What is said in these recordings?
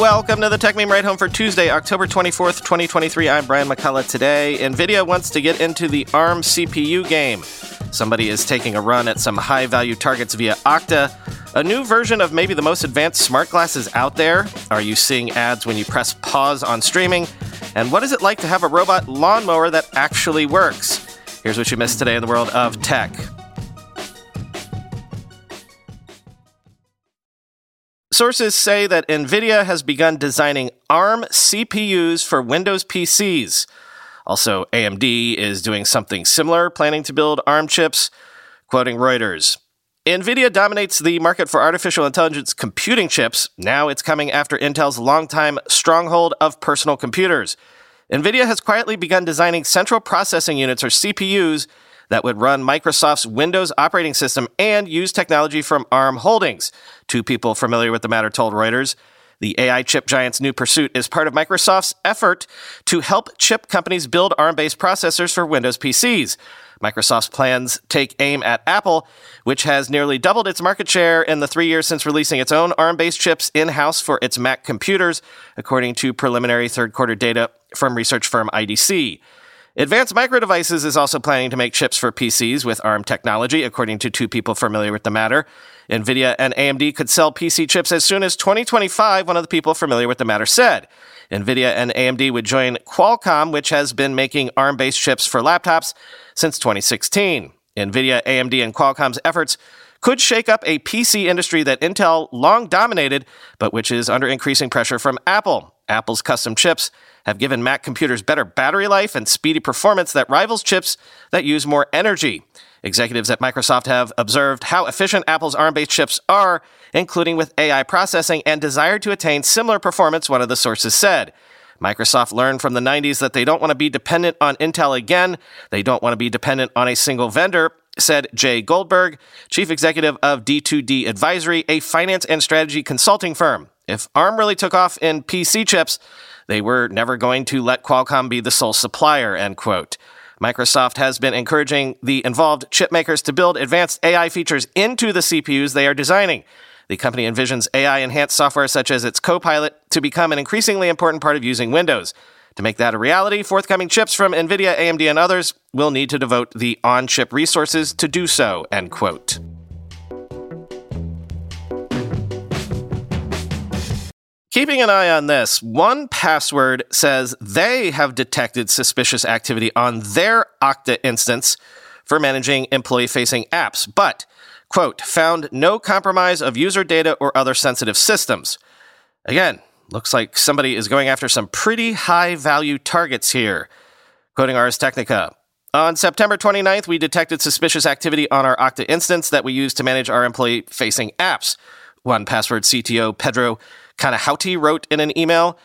Welcome to the Techmeme Ride Home for Tuesday, October 24th, 2023. I'm Brian McCullough. Today, NVIDIA wants to get into the ARM CPU game. Somebody is taking a run at some high value targets via Okta. A new version of maybe the most advanced smart glasses out there. Are you seeing ads when you press pause on streaming? And what is it like to have a robot lawnmower that actually works? Here's what you missed today in the world of tech. Sources say that NVIDIA has begun designing ARM CPUs for Windows PCs. Also, AMD is doing something similar, planning to build ARM chips. Quoting Reuters NVIDIA dominates the market for artificial intelligence computing chips. Now it's coming after Intel's longtime stronghold of personal computers. NVIDIA has quietly begun designing central processing units, or CPUs, that would run Microsoft's Windows operating system and use technology from ARM Holdings. Two people familiar with the matter told Reuters. The AI chip giant's new pursuit is part of Microsoft's effort to help chip companies build ARM based processors for Windows PCs. Microsoft's plans take aim at Apple, which has nearly doubled its market share in the three years since releasing its own ARM based chips in house for its Mac computers, according to preliminary third quarter data from research firm IDC. Advanced Micro Devices is also planning to make chips for PCs with ARM technology, according to two people familiar with the matter. NVIDIA and AMD could sell PC chips as soon as 2025, one of the people familiar with the matter said. NVIDIA and AMD would join Qualcomm, which has been making ARM based chips for laptops since 2016. NVIDIA, AMD, and Qualcomm's efforts could shake up a PC industry that Intel long dominated, but which is under increasing pressure from Apple. Apple's custom chips have given Mac computers better battery life and speedy performance that rivals chips that use more energy. Executives at Microsoft have observed how efficient Apple's ARM based chips are, including with AI processing, and desire to attain similar performance, one of the sources said. Microsoft learned from the 90s that they don't want to be dependent on Intel again. They don't want to be dependent on a single vendor, said Jay Goldberg, chief executive of D2D Advisory, a finance and strategy consulting firm. If ARM really took off in PC chips, they were never going to let Qualcomm be the sole supplier, end quote. Microsoft has been encouraging the involved chip makers to build advanced AI features into the CPUs they are designing. The company envisions AI enhanced software such as its Copilot to become an increasingly important part of using Windows. To make that a reality, forthcoming chips from NVIDIA, AMD, and others will need to devote the on chip resources to do so, end quote. Keeping an eye on this, 1Password says they have detected suspicious activity on their Okta instance for managing employee facing apps, but, quote, found no compromise of user data or other sensitive systems. Again, looks like somebody is going after some pretty high value targets here. Quoting Ars Technica. On September 29th, we detected suspicious activity on our Okta instance that we use to manage our employee facing apps. 1Password CTO Pedro Canahuati wrote in an email.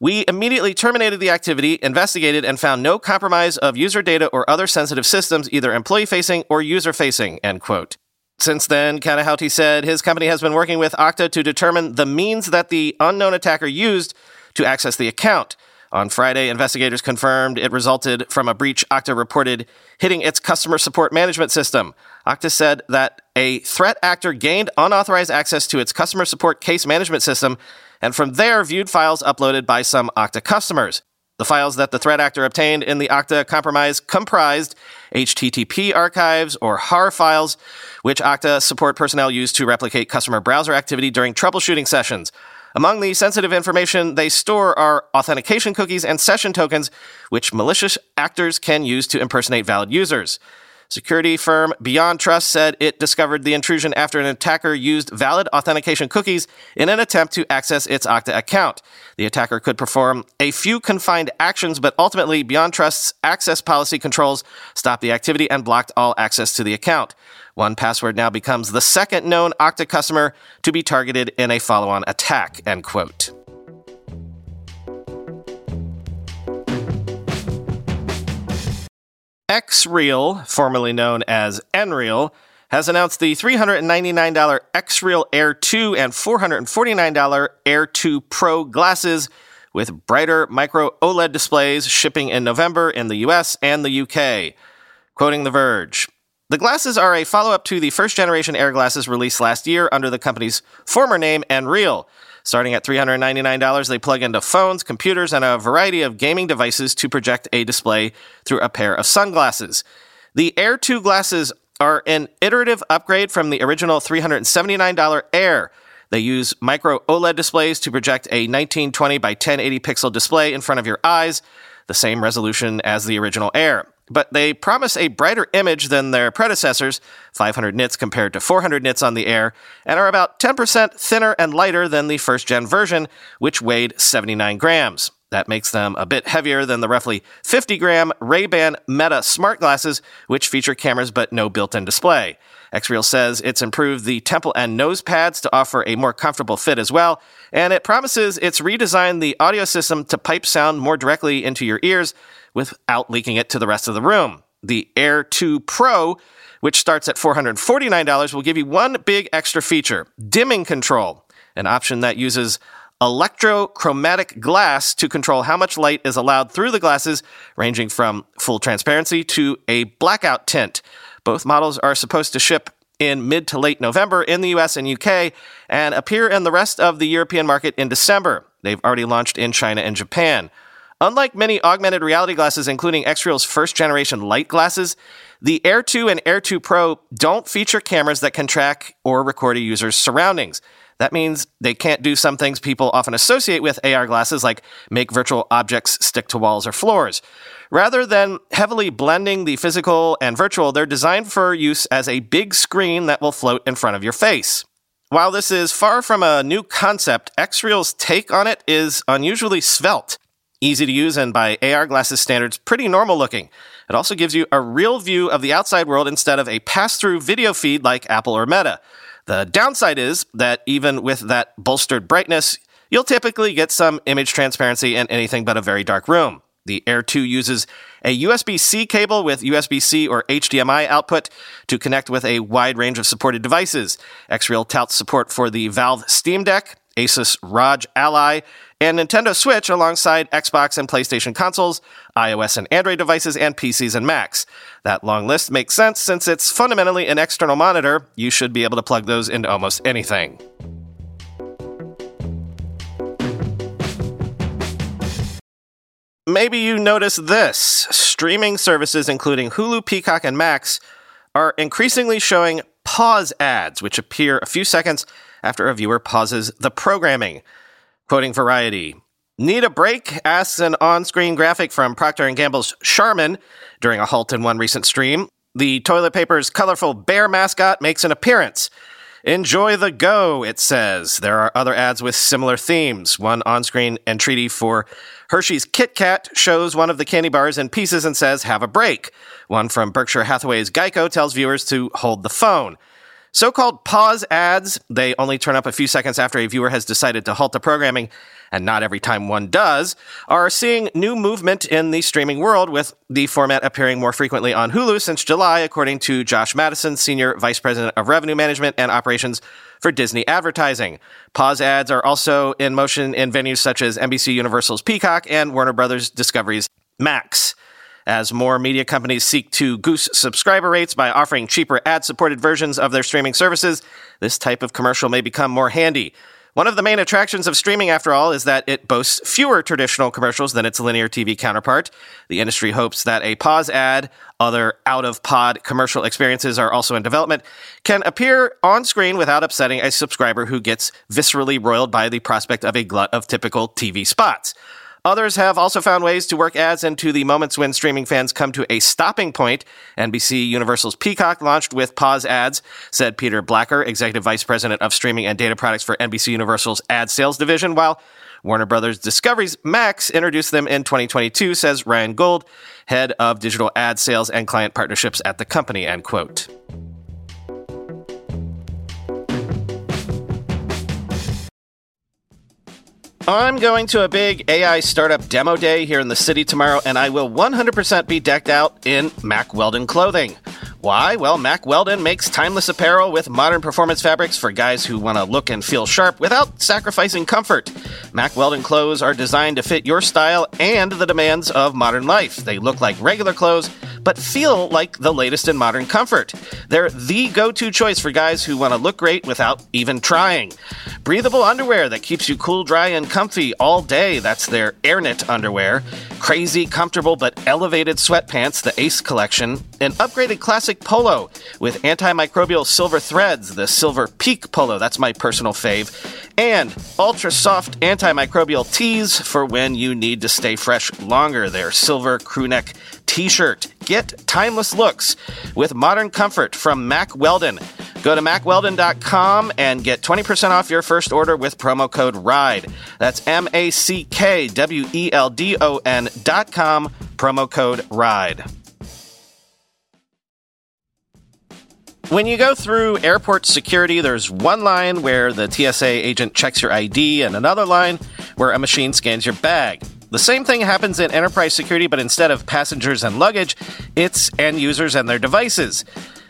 We immediately terminated the activity, investigated, and found no compromise of user data or other sensitive systems, either employee facing or user facing, end quote. Since then, Canahuati said his company has been working with Okta to determine the means that the unknown attacker used to access the account. On Friday, investigators confirmed it resulted from a breach Okta reported hitting its customer support management system. Okta said that a threat actor gained unauthorized access to its customer support case management system and from there viewed files uploaded by some Okta customers. The files that the threat actor obtained in the Okta compromise comprised HTTP archives or HAR files, which Okta support personnel used to replicate customer browser activity during troubleshooting sessions. Among the sensitive information they store are authentication cookies and session tokens, which malicious actors can use to impersonate valid users. Security firm BeyondTrust said it discovered the intrusion after an attacker used valid authentication cookies in an attempt to access its Okta account. The attacker could perform a few confined actions, but ultimately BeyondTrust's access policy controls stopped the activity and blocked all access to the account. 1Password now becomes the second known Okta customer to be targeted in a follow-on attack, end quote. XReal, formerly known as Nreal, has announced the $399 XReal Air 2 and $449 Air 2 Pro glasses with brighter micro OLED displays shipping in November in the US and the UK. Quoting The Verge, the glasses are a follow up to the first generation Air glasses released last year under the company's former name, Nreal. Starting at $399, they plug into phones, computers, and a variety of gaming devices to project a display through a pair of sunglasses. The Air 2 glasses are an iterative upgrade from the original $379 Air. They use micro OLED displays to project a 1920 by 1080 pixel display in front of your eyes, the same resolution as the original Air. But they promise a brighter image than their predecessors, 500 nits compared to 400 nits on the Air, and are about 10% thinner and lighter than the first gen version, which weighed 79 grams. That makes them a bit heavier than the roughly 50 gram Ray-Ban Meta smart glasses, which feature cameras but no built-in display. XREAL says it's improved the temple and nose pads to offer a more comfortable fit as well, and it promises it's redesigned the audio system to pipe sound more directly into your ears without leaking it to the rest of the room. The Air 2 Pro, which starts at $449, will give you one big extra feature dimming control, an option that uses electrochromatic glass to control how much light is allowed through the glasses, ranging from full transparency to a blackout tint. Both models are supposed to ship in mid to late November in the US and UK and appear in the rest of the European market in December. They've already launched in China and Japan. Unlike many augmented reality glasses, including XREAL's first generation light glasses, the Air 2 and Air 2 Pro don't feature cameras that can track or record a user's surroundings. That means they can't do some things people often associate with AR glasses, like make virtual objects stick to walls or floors. Rather than heavily blending the physical and virtual, they're designed for use as a big screen that will float in front of your face. While this is far from a new concept, XREAL's take on it is unusually svelte. Easy to use and by AR glasses standards, pretty normal looking. It also gives you a real view of the outside world instead of a pass through video feed like Apple or Meta. The downside is that even with that bolstered brightness, you'll typically get some image transparency in anything but a very dark room. The Air 2 uses a USB C cable with USB C or HDMI output to connect with a wide range of supported devices. XREAL touts support for the Valve Steam Deck, Asus ROG Ally, and Nintendo Switch alongside Xbox and PlayStation consoles, iOS and Android devices, and PCs and Macs. That long list makes sense since it's fundamentally an external monitor. You should be able to plug those into almost anything. Maybe you noticed this. Streaming services, including Hulu, Peacock, and Max, are increasingly showing pause ads, which appear a few seconds after a viewer pauses the programming. Quoting Variety, Need a break? asks an on-screen graphic from Procter & Gamble's Charmin during a halt in one recent stream. The toilet paper's colorful bear mascot makes an appearance. Enjoy the go, it says. There are other ads with similar themes. One on-screen entreaty for Hershey's Kit Kat shows one of the candy bars in pieces and says, have a break. One from Berkshire Hathaway's Geico tells viewers to hold the phone. So called pause ads, they only turn up a few seconds after a viewer has decided to halt the programming, and not every time one does, are seeing new movement in the streaming world, with the format appearing more frequently on Hulu since July, according to Josh Mattison, Senior Vice President of Revenue Management and Operations for Disney Advertising. Pause ads are also in motion in venues such as NBC Universal's Peacock and Warner Brothers Discovery's Max. As more media companies seek to goose subscriber rates by offering cheaper ad supported versions of their streaming services, this type of commercial may become more handy. One of the main attractions of streaming, after all, is that it boasts fewer traditional commercials than its linear TV counterpart. The industry hopes that a pause ad, other out of pod commercial experiences are also in development, can appear on screen without upsetting a subscriber who gets viscerally roiled by the prospect of a glut of typical TV spots. Others have also found ways to work ads into the moments when streaming fans come to a stopping point. NBC Universal's Peacock launched with pause ads, said Peter Blacker, Executive Vice President of Streaming and Data Products for NBC Universal's Ad Sales Division, while Warner Brothers Discovery's Max introduced them in 2022, says Ryan Gould, Head of Digital Ad Sales and Client Partnerships at the company, end quote. I'm going to a big AI startup demo day here in the city tomorrow, and I will 100% be decked out in Mack Weldon clothing. Why? Well, Mack Weldon makes timeless apparel with modern performance fabrics for guys who want to look and feel sharp without sacrificing comfort. Mack Weldon clothes are designed to fit your style and the demands of modern life. They look like regular clothes, but feel like the latest in modern comfort. They're the go to choice for guys who want to look great without even trying. breathable underwear that keeps you cool, dry, and comfy all day. That's their AirKnit underwear. Crazy, comfortable, but elevated sweatpants, the Ace collection. An upgraded classic polo with antimicrobial silver threads, the Silver Peak polo. That's my personal fave. And ultra soft antimicrobial tees for when you need to stay fresh longer. Their silver crewneck t shirt. Get timeless looks with modern comfort from Mack Weldon. Go to mackweldon.com and get 20% off your first order with promo code RIDE. That's M A C K W E L D O N.com, promo code RIDE. When you go through airport security, there's one line where the TSA agent checks your ID and another line where a machine scans your bag. The same thing happens in enterprise security, but instead of passengers and luggage, it's end users and their devices.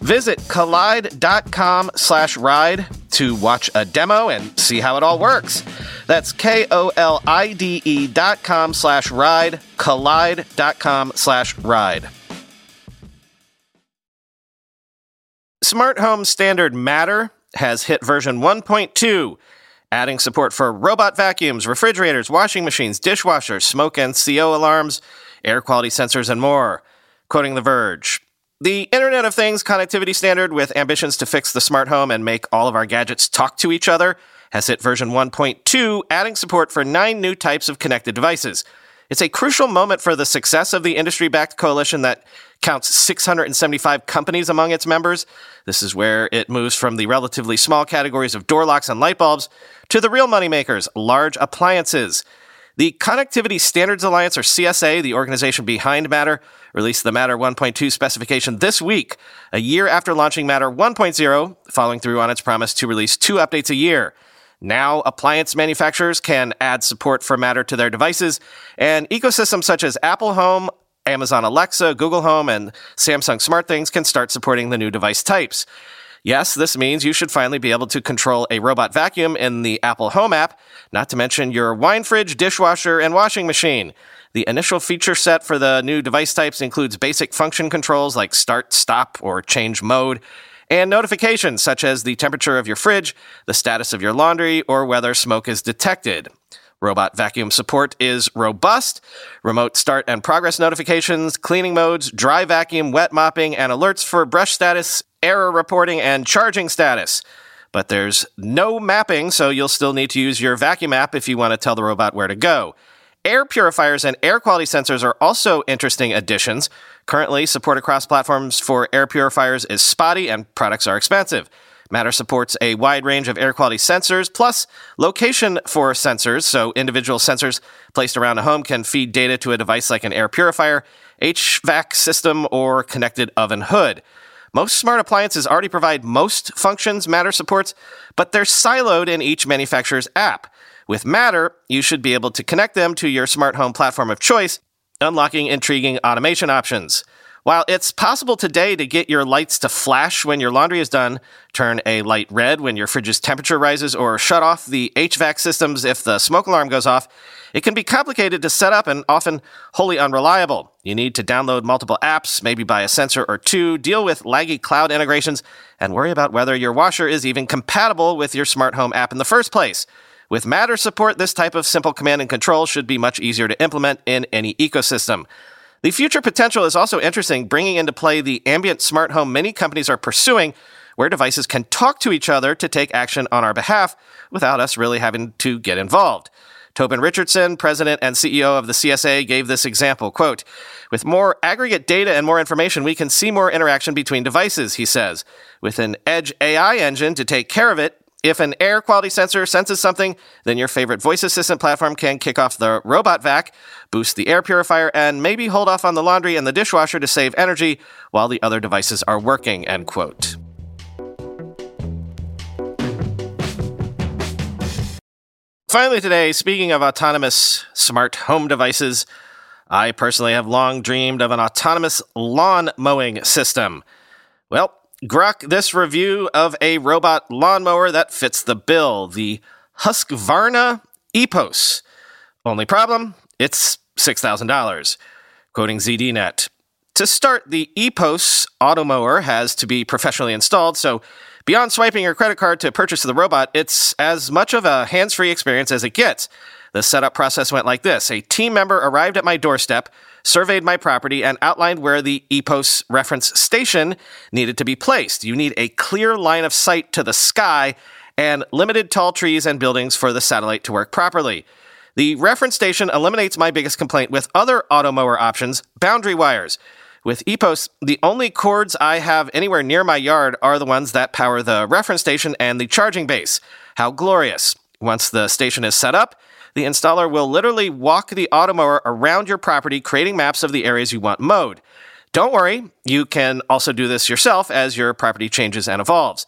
Visit kolide.com slash ride to watch a demo and see how it all works. That's K-O-L-I-D-E dot com slash ride, kolide.com slash ride. Smart Home Standard Matter has hit version 1.2, adding support for robot vacuums, refrigerators, washing machines, dishwashers, smoke and CO alarms, air quality sensors, and more. Quoting The Verge. The Internet of Things connectivity standard, with ambitions to fix the smart home and make all of our gadgets talk to each other, has hit version 1.2, adding support for nine new types of connected devices. It's a crucial moment for the success of the industry backed coalition that counts 675 companies among its members. This is where it moves from the relatively small categories of door locks and light bulbs to the real moneymakers, large appliances. The Connectivity Standards Alliance, or CSA, the organization behind Matter, released the Matter 1.2 specification this week, a year after launching Matter 1.0, following through on its promise to release two updates a year. Now, appliance manufacturers can add support for Matter to their devices, and ecosystems such as Apple Home, Amazon Alexa, Google Home, and Samsung SmartThings can start supporting the new device types. Yes, this means you should finally be able to control a robot vacuum in the Apple Home app, not to mention your wine fridge, dishwasher, and washing machine. The initial feature set for the new device types includes basic function controls like start, stop, or change mode, and notifications such as the temperature of your fridge, the status of your laundry, or whether smoke is detected. Robot vacuum support is robust. Remote start and progress notifications, cleaning modes, dry vacuum, wet mopping, and alerts for brush status, error reporting, and charging status. But there's no mapping, so you'll still need to use your vacuum app if you want to tell the robot where to go. Air purifiers and air quality sensors are also interesting additions. Currently, support across platforms for air purifiers is spotty and products are expensive. Matter supports a wide range of air quality sensors, plus location for sensors, so individual sensors placed around a home can feed data to a device like an air purifier, HVAC system, or connected oven hood. Most smart appliances already provide most functions Matter supports, but they're siloed in each manufacturer's app. With Matter, you should be able to connect them to your smart home platform of choice, unlocking intriguing automation options. While it's possible today to get your lights to flash when your laundry is done, turn a light red when your fridge's temperature rises, or shut off the HVAC systems if the smoke alarm goes off, it can be complicated to set up and often wholly unreliable. You need to download multiple apps, maybe buy a sensor or two, deal with laggy cloud integrations, and worry about whether your washer is even compatible with your smart home app in the first place. With Matter support, this type of simple command and control should be much easier to implement in any ecosystem. The future potential is also interesting, bringing into play the ambient smart home many companies are pursuing, where devices can talk to each other to take action on our behalf without us really having to get involved. Tobin Richardson, president and CEO of the CSA, gave this example, quote, with more aggregate data and more information, we can see more interaction between devices, he says. With an Edge AI engine to take care of it, if an air quality sensor senses something, then your favorite voice assistant platform can kick off the robot vac, boost the air purifier, and maybe hold off on the laundry and the dishwasher to save energy while the other devices are working, end quote. Finally, today, speaking of autonomous smart home devices, I personally have long dreamed of an autonomous lawn mowing system. Well, Grok this review of a robot lawnmower that fits the bill the Husqvarna Epos. Only problem, it's $6,000. Quoting ZDNet. To start, the Epos automower has to be professionally installed, so Beyond swiping your credit card to purchase the robot, it's as much of a hands free experience as it gets. The setup process went like this A team member arrived at my doorstep, surveyed my property, and outlined where the EPOS reference station needed to be placed. You need a clear line of sight to the sky and limited tall trees and buildings for the satellite to work properly. The reference station eliminates my biggest complaint with other automower options boundary wires. With EPOS, the only cords I have anywhere near my yard are the ones that power the reference station and the charging base. How glorious! Once the station is set up, the installer will literally walk the automower around your property, creating maps of the areas you want mowed. Don't worry, you can also do this yourself as your property changes and evolves.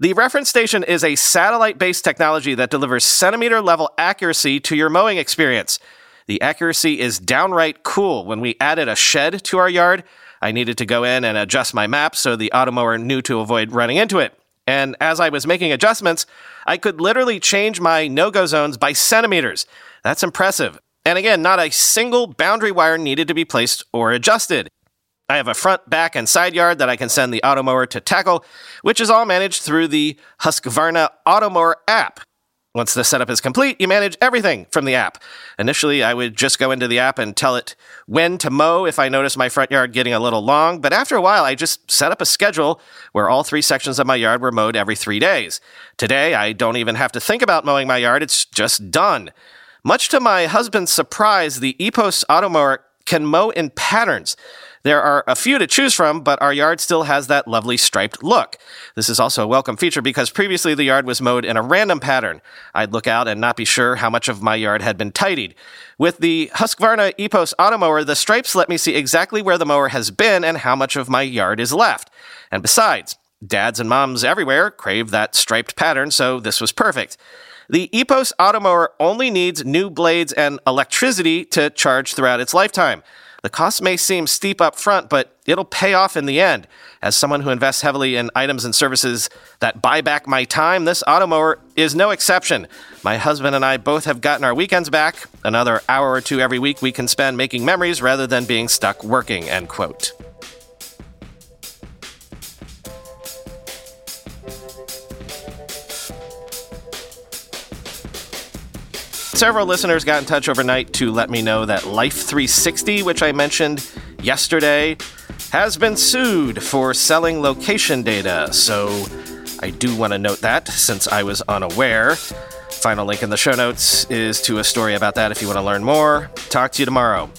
The reference station is a satellite based technology that delivers centimeter level accuracy to your mowing experience. The accuracy is downright cool. When we added a shed to our yard, I needed to go in and adjust my map so the automower knew to avoid running into it. And as I was making adjustments, I could literally change my no go zones by centimeters. That's impressive. And again, not a single boundary wire needed to be placed or adjusted. I have a front, back, and side yard that I can send the automower to tackle, which is all managed through the Husqvarna Automower app. Once the setup is complete, you manage everything from the app. Initially, I would just go into the app and tell it when to mow if I notice my front yard getting a little long, but after a while, I just set up a schedule where all three sections of my yard were mowed every three days. Today, I don't even have to think about mowing my yard, it's just done. Much to my husband's surprise, the Epos Automower can mow in patterns. There are a few to choose from, but our yard still has that lovely striped look. This is also a welcome feature because previously the yard was mowed in a random pattern. I'd look out and not be sure how much of my yard had been tidied. With the Husqvarna Epos Automower, the stripes let me see exactly where the mower has been and how much of my yard is left. And besides, dads and moms everywhere crave that striped pattern, so this was perfect. The Epos Automower only needs new blades and electricity to charge throughout its lifetime. The cost may seem steep up front, but it'll pay off in the end. As someone who invests heavily in items and services that buy back my time, this automower is no exception. My husband and I both have gotten our weekends back. Another hour or two every week we can spend making memories rather than being stuck working, end quote. Several listeners got in touch overnight to let me know that Life360, which I mentioned yesterday, has been sued for selling location data. So I do want to note that since I was unaware. Final link in the show notes is to a story about that if you want to learn more. Talk to you tomorrow.